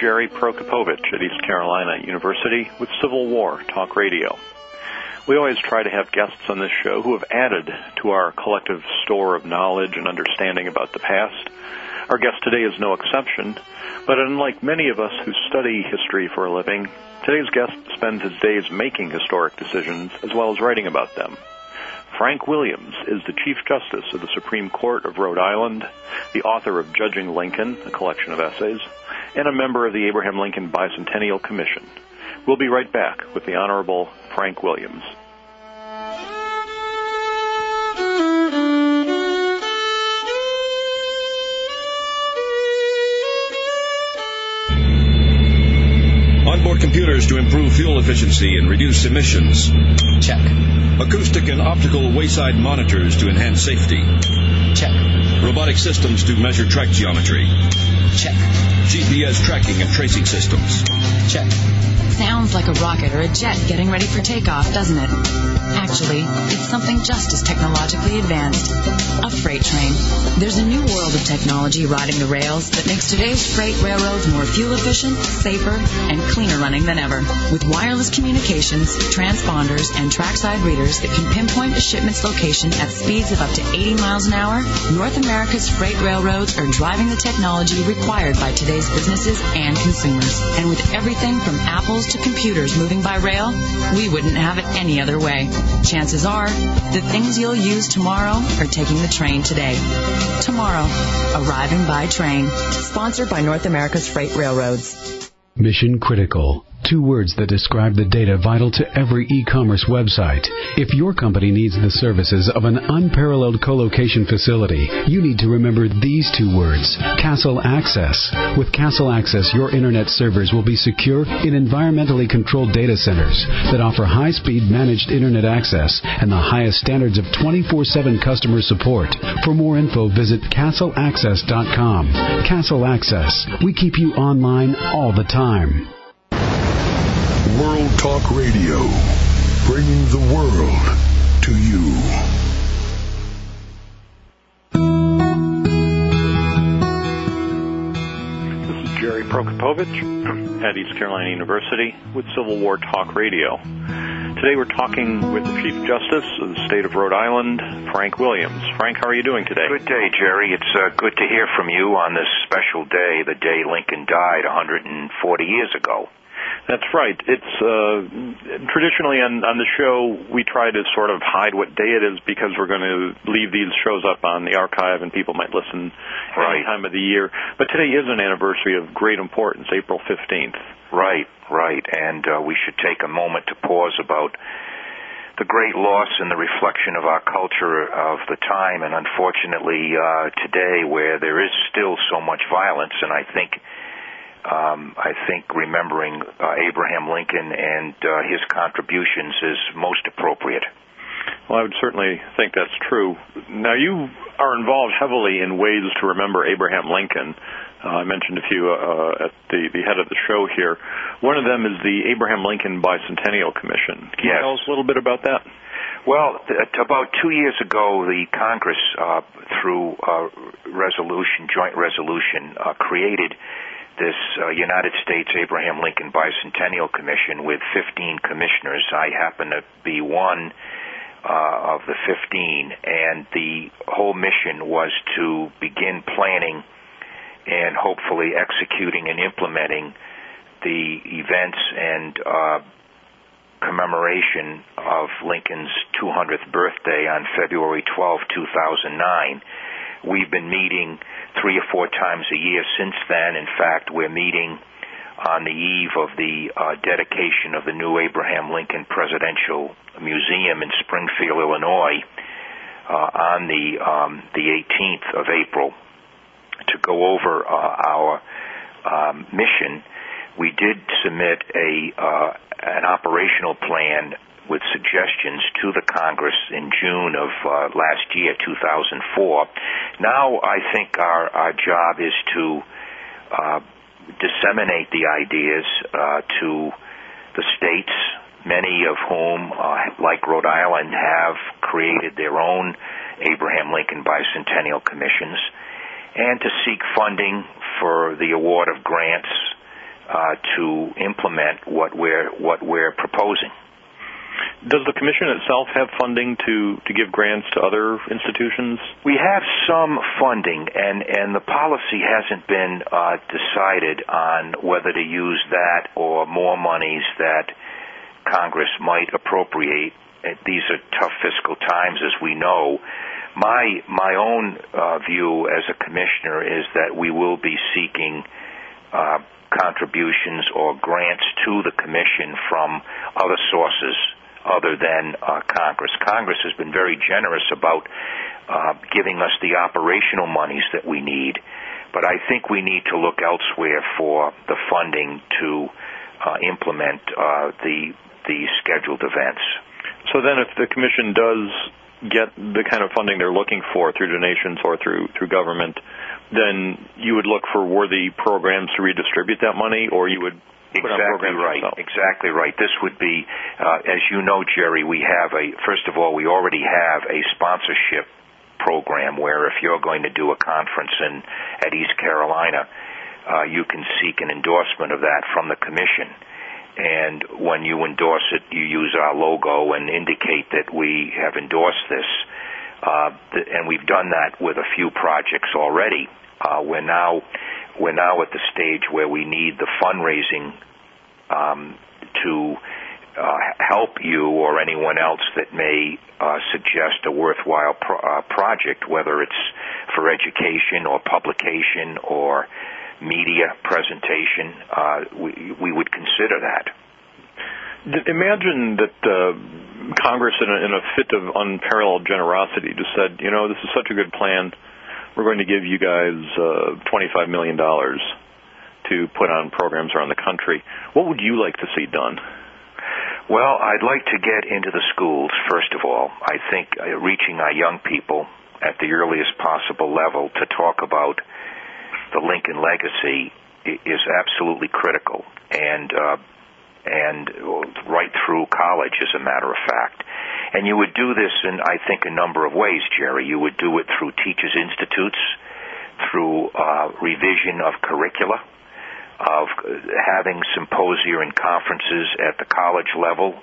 Jerry Prokopowicz at East Carolina University with Civil War Talk Radio. We always try to have guests on this show who have added to our collective store of knowledge and understanding about the past. Our guest today is no exception, but unlike many of us who study history for a living, today's guest spends his days making historic decisions as well as writing about them. Frank Williams is the Chief Justice of the Supreme Court of Rhode Island, the author of Judging Lincoln, a collection of essays, and a member of the Abraham Lincoln Bicentennial Commission. We'll be right back with the Honorable Frank Williams. Computers to improve fuel efficiency and reduce emissions. Check. Acoustic and optical wayside monitors to enhance safety. Check. Robotic systems to measure track geometry. Check. GPS tracking and tracing systems. Check. Sounds like a rocket or a jet getting ready for takeoff, doesn't it? Actually, it's something just as technologically advanced. A freight train. There's a new world of technology riding the rails that makes today's freight railroads more fuel efficient, safer, and cleaner running than ever. With wireless communications, transponders, and trackside readers that can pinpoint a shipment's location at speeds of up to 80 miles an hour, North America's freight railroads are driving the technology required by today's businesses and consumers. And with everything from apples to computers moving by rail, we wouldn't have it any other way. Chances are, the things you'll use tomorrow are taking the train today. Tomorrow, arriving by train. Sponsored by North America's Freight Railroads. Mission critical. Two words that describe the data vital to every e-commerce website. If your company needs the services of an unparalleled co-location facility, you need to remember these two words. Castle Access. With Castle Access, your internet servers will be secure in environmentally controlled data centers that offer high-speed managed internet access and the highest standards of 24-7 customer support. For more info, visit castleaccess.com. Castle Access. We keep you online all the time. World Talk Radio, bringing the world to you. This is Jerry Prokopowicz at East Carolina University with Civil War Talk Radio. Today we're talking with the Chief Justice of the state of Rhode Island, Frank Williams. Frank, how are you doing today? Good day, Jerry. It's uh, good to hear from you on this special day, the day Lincoln died 140 years ago. That's right. It's uh, traditionally on, on the show we try to sort of hide what day it is because we're going to leave these shows up on the archive and people might listen Right. any time of the year. But today is an anniversary of great importance, April 15th. Right, right. And uh, we should take a moment to pause about the great loss and the reflection of our culture of the time, and unfortunately uh, today, where there is still so much violence, and I think. Um, I think remembering uh, Abraham Lincoln and uh, his contributions is most appropriate. Well, I would certainly think that's true. Now, you are involved heavily in ways to remember Abraham Lincoln. Uh, I mentioned a few uh, at the, the head of the show here. One of them is the Abraham Lincoln Bicentennial Commission. Can you tell us a little bit about that? Well, th- about two years ago, the Congress, uh, through resolution, joint resolution, uh, created this uh, United States Abraham Lincoln Bicentennial Commission with 15 commissioners. I happen to be one uh, of the 15, and the whole mission was to begin planning and hopefully executing and implementing the events and uh, commemoration of Lincoln's 200th birthday on February 12, 2009. We've been meeting three or four times a year since then. In fact, we're meeting on the eve of the uh, dedication of the new Abraham Lincoln Presidential Museum in Springfield, Illinois, uh, on the um, the 18th of April to go over uh, our um, mission. We did submit a uh, an operational plan with suggestions to the Congress in June of uh, last year, 2004. Now, I think our our job is to uh, disseminate the ideas uh, to the states, many of whom, uh, like Rhode Island, have created their own Abraham Lincoln Bicentennial Commissions, and to seek funding for the award of grants uh, to implement what we're what we're proposing. Does the commission itself have funding to, to give grants to other institutions? We have some funding, and, and the policy hasn't been uh, decided on whether to use that or more monies that Congress might appropriate. These are tough fiscal times, as we know. My my own uh, view as a commissioner is that we will be seeking uh, contributions or grants to the commission from other sources other than uh, Congress. Congress has been very generous about uh, giving us the operational monies that we need, but I think we need to look elsewhere for the funding to uh, implement uh, the the scheduled events. So then, if the commission does get the kind of funding they're looking for through donations or through through government, then you would look for worthy programs to redistribute that money, or you would Exactly right. Yourself. Exactly right. This would be, uh, as you know, Jerry. We have a first of all, we already have a sponsorship program where if you're going to do a conference in at East Carolina, uh, you can seek an endorsement of that from the commission. And when you endorse it, you use our logo and indicate that we have endorsed this. Uh, th- and we've done that with a few projects already. Uh, we're now we're now at the stage where we need the fundraising um, to uh, help you or anyone else that may uh, suggest a worthwhile pro- uh, project, whether it's for education or publication or media presentation. Uh, we, we would consider that. Imagine that uh, Congress, in a, in a fit of unparalleled generosity, just said, you know, this is such a good plan we're going to give you guys uh, $25 million to put on programs around the country. What would you like to see done? Well, I'd like to get into the schools, first of all. I think uh, reaching our young people at the earliest possible level to talk about the Lincoln legacy is absolutely critical. And uh, and right through college, as a matter of fact. And you would do this in, I think, a number of ways, Jerry. You would do it through teachers' institutes, through uh, revision of curricula, of having symposia and conferences at the college level,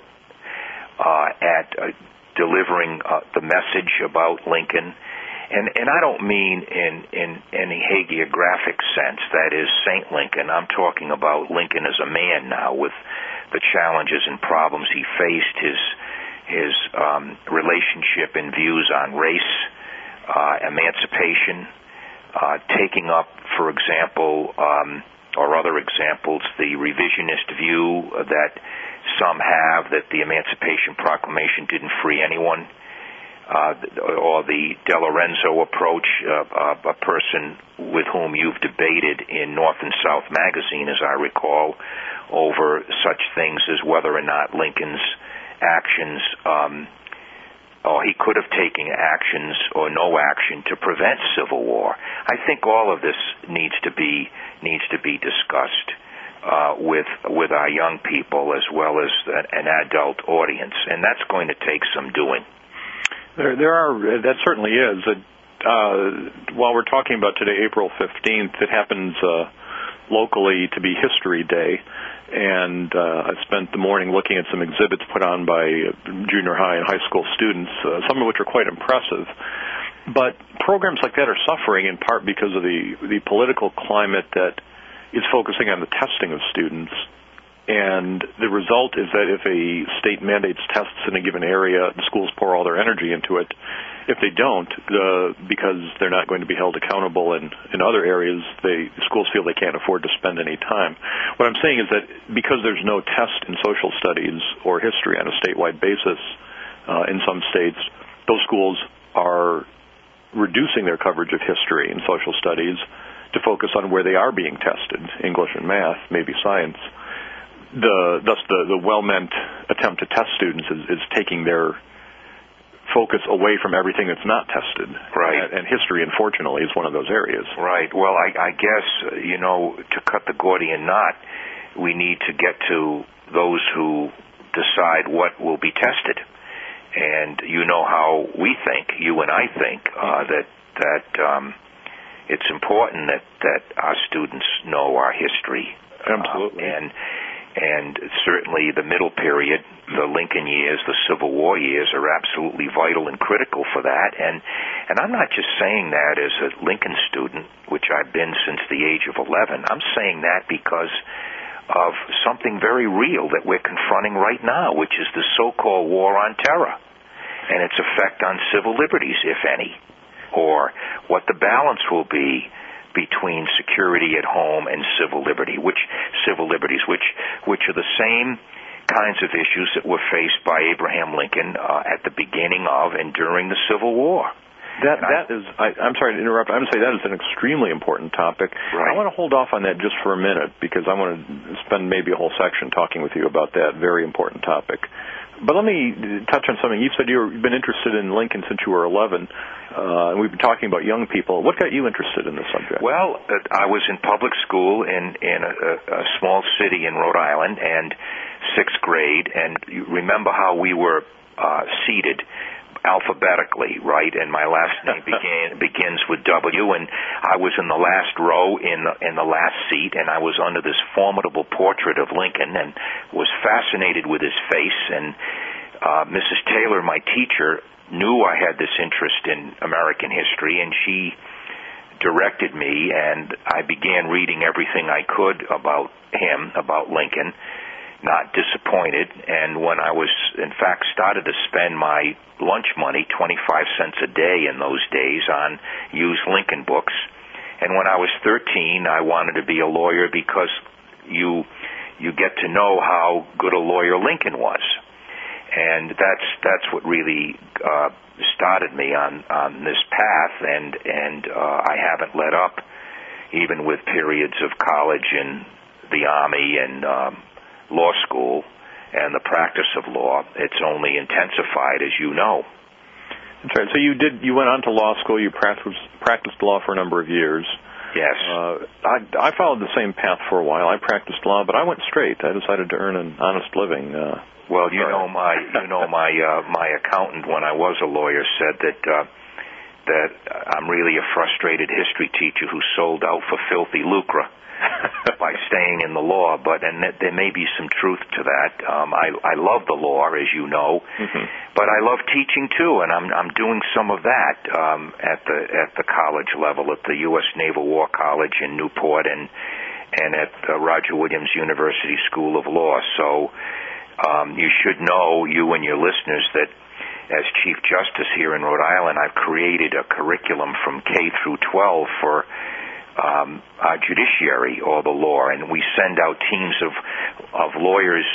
uh, at uh, delivering uh, the message about Lincoln. And, and I don't mean in, in any hagiographic sense, that is Saint Lincoln. I'm talking about Lincoln as a man now with the challenges and problems he faced, his his um, relationship and views on race, uh, emancipation, uh, taking up, for example, um, or other examples, the revisionist view that some have that the Emancipation Proclamation didn't free anyone, or the DiLorenzo approach, uh, uh, a person with whom you've debated in North and South magazine, as I recall, over such things as whether or not Lincoln's actions, um, or he could have taken actions or no action to prevent civil war. I think all of this needs to be needs to be discussed. Uh, with with our young people as well as an adult audience, and that's going to take some doing. There, there are that certainly is. Uh, while we're talking about today, April fifteenth, it happens uh, locally to be History Day, and uh, I spent the morning looking at some exhibits put on by junior high and high school students, uh, some of which are quite impressive. But programs like that are suffering in part because of the the political climate that is focusing on the testing of students. And the result is that if a state mandates tests in a given area, the schools pour all their energy into it if they don't, uh, because they're not going to be held accountable in, in other areas, they schools feel they can't afford to spend any time. What I'm saying is that because there's no test in social studies or history on a statewide basis uh, in some states, those schools are reducing their coverage of history and social studies to focus on where they are being tested, English and math, maybe science. The, thus, the, the well-meant attempt to test students is, is taking their focus away from everything that's not tested. Right. And, and history, unfortunately, is one of those areas. Right. Well, I, I guess, you know, to cut the Gordian knot, we need to get to those who decide what will be tested. And you know how we think, you and I think, uh, that that um, it's important that that our students know our history Absolutely. Uh, and and certainly the middle period, the Lincoln years, the Civil War years are absolutely vital and critical for that. And and I'm not just saying that as a Lincoln student, which I've been since the age of 11. I'm saying that because of something very real that we're confronting right now, which is the so-called war on terror and its effect on civil liberties, if any, or what the balance will be between security at home and civil liberty, which civil liberties, which which are the same kinds of issues that were faced by Abraham Lincoln uh, at the beginning of and during the Civil War. That that is. I, I'm sorry to interrupt. I'm say that is an extremely important topic. Right. I want to hold off on that just for a minute because I want to spend maybe a whole section talking with you about that very important topic. But let me touch on something. You said you've been interested in Lincoln since you were 11, uh, and we've been talking about young people. What got you interested in this subject? Well, uh, I was in public school in in a, a small city in Rhode Island, and sixth grade. And you remember how we were uh, seated alphabetically, right? And my last name began begins with W, and I was in the last row in the in the last seat, and I was under this formidable portrait of Lincoln, and was fascinated with his face. And uh, Mrs. Taylor, my teacher, knew I had this interest in American history, and she directed me, and I began reading everything I could about him, about Lincoln not disappointed. And when I was, in fact, started to spend my lunch money, 25 cents a day in those days, on used Lincoln books. And when I was 13, I wanted to be a lawyer because you you get to know how good a lawyer Lincoln was, and that's that's what really uh, started me on on this path. And and uh, I haven't let up, even with periods of college and the army and um, law school and the practice of law. It's only intensified, as you know. That's right. So you did. You went on to law school. You practiced practiced law for a number of years. Yes. Uh, I I followed the same path for a while. I practiced law, but I went straight. I decided to earn an honest living. Uh, well, you know my you know my uh, my accountant when I was a lawyer said that uh, that I'm really a frustrated history teacher who sold out for filthy lucre. by staying in the law, but and th- there may be some truth to that. Um, I I love the law, as you know, mm-hmm. but I love teaching too, and I'm I'm doing some of that um, at the at the college level at the U.S. Naval War College in Newport and and at uh, Roger Williams University School of Law. So um, you should know, you and your listeners, that as Chief Justice here in Rhode Island, I've created a curriculum from K through 12 for um, our judiciary or the law, and we send out teams of of lawyers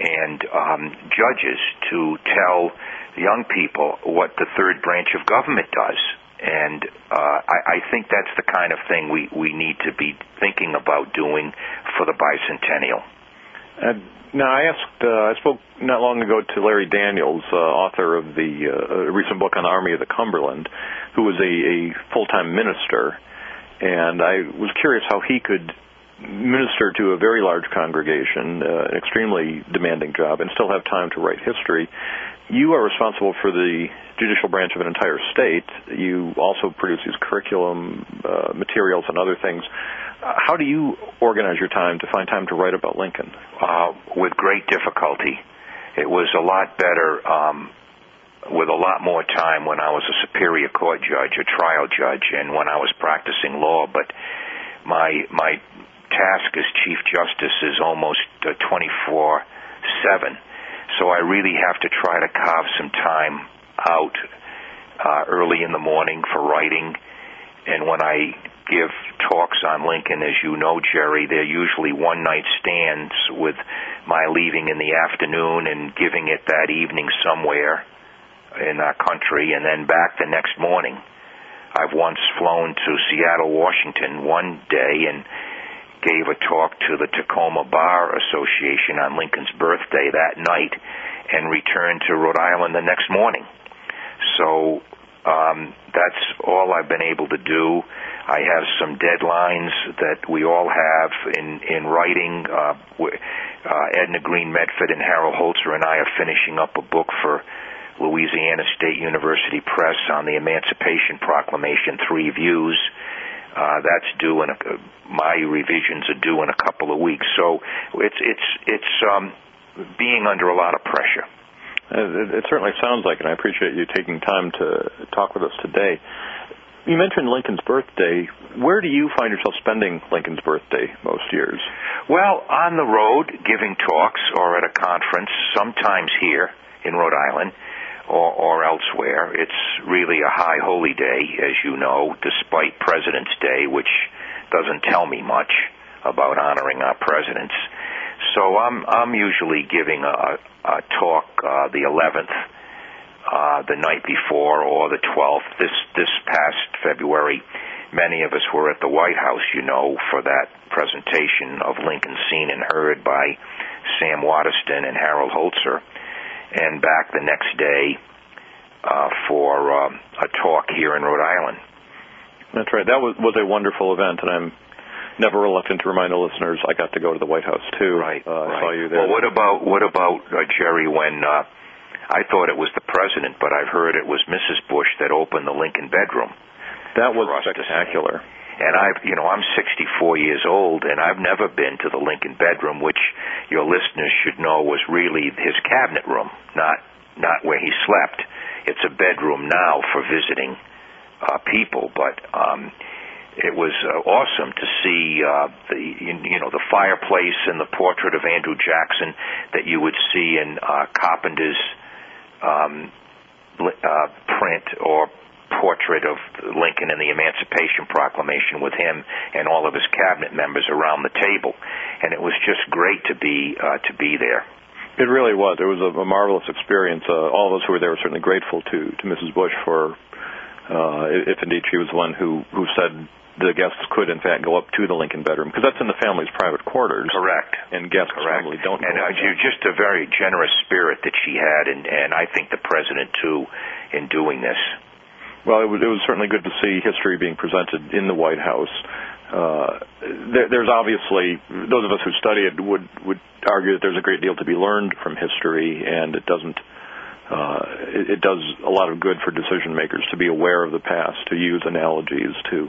and um, judges to tell young people what the third branch of government does. And uh, I, I think that's the kind of thing we, we need to be thinking about doing for the bicentennial. Uh, now, I asked, uh, I spoke not long ago to Larry Daniels, uh, author of the uh, recent book on the Army of the Cumberland, who was a, a full-time minister and I was curious how he could minister to a very large congregation, uh, an extremely demanding job, and still have time to write history. You are responsible for the judicial branch of an entire state. You also produce these curriculum uh, materials and other things. How do you organize your time to find time to write about Lincoln? Uh, with great difficulty. It was a lot better um, with a lot more time when I was a superior court judge, a trial judge, and when I was practicing law. But my my task as chief justice is almost uh, 24 seven, so I really have to try to carve some time out uh, early in the morning for writing, and when I give talks on Lincoln, as you know, Jerry, they're usually one night stands with my leaving in the afternoon and giving it that evening somewhere in our country and then back the next morning. I've once flown to Seattle, Washington one day and gave a talk to the Tacoma Bar Association on Lincoln's birthday that night and returned to Rhode Island the next morning. So um, that's all I've been able to do. I have some deadlines that we all have in in writing. Uh, uh, Edna Green Medford and Harold Holzer and I are finishing up a book for Louisiana State University Press on the Emancipation Proclamation, Three Views. Uh, that's due in a, my revisions are due in a couple of weeks. So it's it's it's um, being under a lot of pressure. It, it certainly sounds like it. And I appreciate you taking time to talk with us today. You mentioned Lincoln's birthday. Where do you find yourself spending Lincoln's birthday most years? Well, on the road, giving talks or at a conference, sometimes here in Rhode Island or, or elsewhere. It's really a high holy day, as you know, despite President's Day, which doesn't tell me much about honoring our presidents. So I'm I'm usually giving a, a talk uh, the 11th uh, the night before or the 12th. This this past February, many of us were at the White House, you know, for that presentation of Lincoln Seen and Heard by Sam Waterston and Harold Holzer, and back the next day uh, for uh, a talk here in Rhode Island. That's right. That was was a wonderful event, and I'm never reluctant to remind the listeners I got to go to the White House too. Right. Uh, right. I saw you there. Well, what about what about uh, Jerry when? Uh, I thought it was the president, but I've heard it was Mrs. Bush that opened the Lincoln bedroom. That was for us to spectacular. And I've, you know, I'm 64 years old, and I've never been to the Lincoln bedroom, which your listeners should know was really his cabinet room, not not where he slept. It's a bedroom now for visiting uh, people, but um, it was uh, awesome to see uh, the you know the fireplace and the portrait of Andrew Jackson that you would see in uh, Carpenter's um, uh, print or portrait of Lincoln and the Emancipation Proclamation with him and all of his cabinet members around the table, and it was just great to be uh, to be there. It really was. It was a, a marvelous experience. Uh, all of us who were there were certainly grateful to to Mrs. Bush for, uh, if indeed she was the one who who said the guests could in fact go up to the Lincoln bedroom because that's in the family's private quarters. Correct. And guests Correct. normally don't. And uh, just a very generous spirit that she had, and and I think the president too, in doing this. Well, it was, it was certainly good to see history being presented in the White House. Uh, there, there's obviously those of us who study it would would argue that there's a great deal to be learned from history, and it doesn't. Uh, it, it does a lot of good for decision makers to be aware of the past, to use analogies, to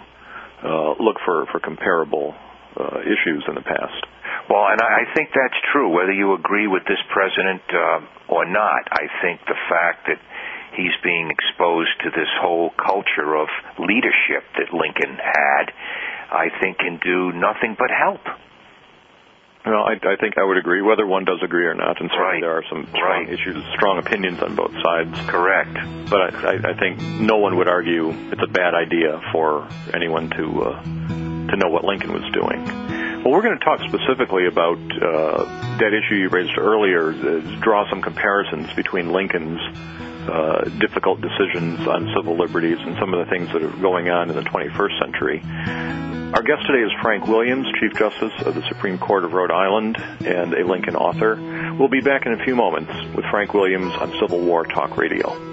uh, look for for comparable uh, issues in the past. Well, and I think that's true, whether you agree with this president uh, or not. I think the fact that he's being exposed to this whole culture of leadership that Lincoln had, I think can do nothing but help. Well, I, I think I would agree, whether one does agree or not, and certainly Right. there are some strong Right. issues, strong opinions on both sides. Correct. But I, I, I think no one would argue it's a bad idea for anyone to uh, to know what Lincoln was doing. Well, we're going to talk specifically about uh, that issue you raised earlier. uh, Draw some comparisons between Lincoln's uh, difficult decisions on civil liberties and some of the things that are going on in the 21st century. Our guest today is Frank Williams, Chief Justice of the Supreme Court of Rhode Island and a Lincoln author. We'll be back in a few moments with Frank Williams on Civil War Talk Radio.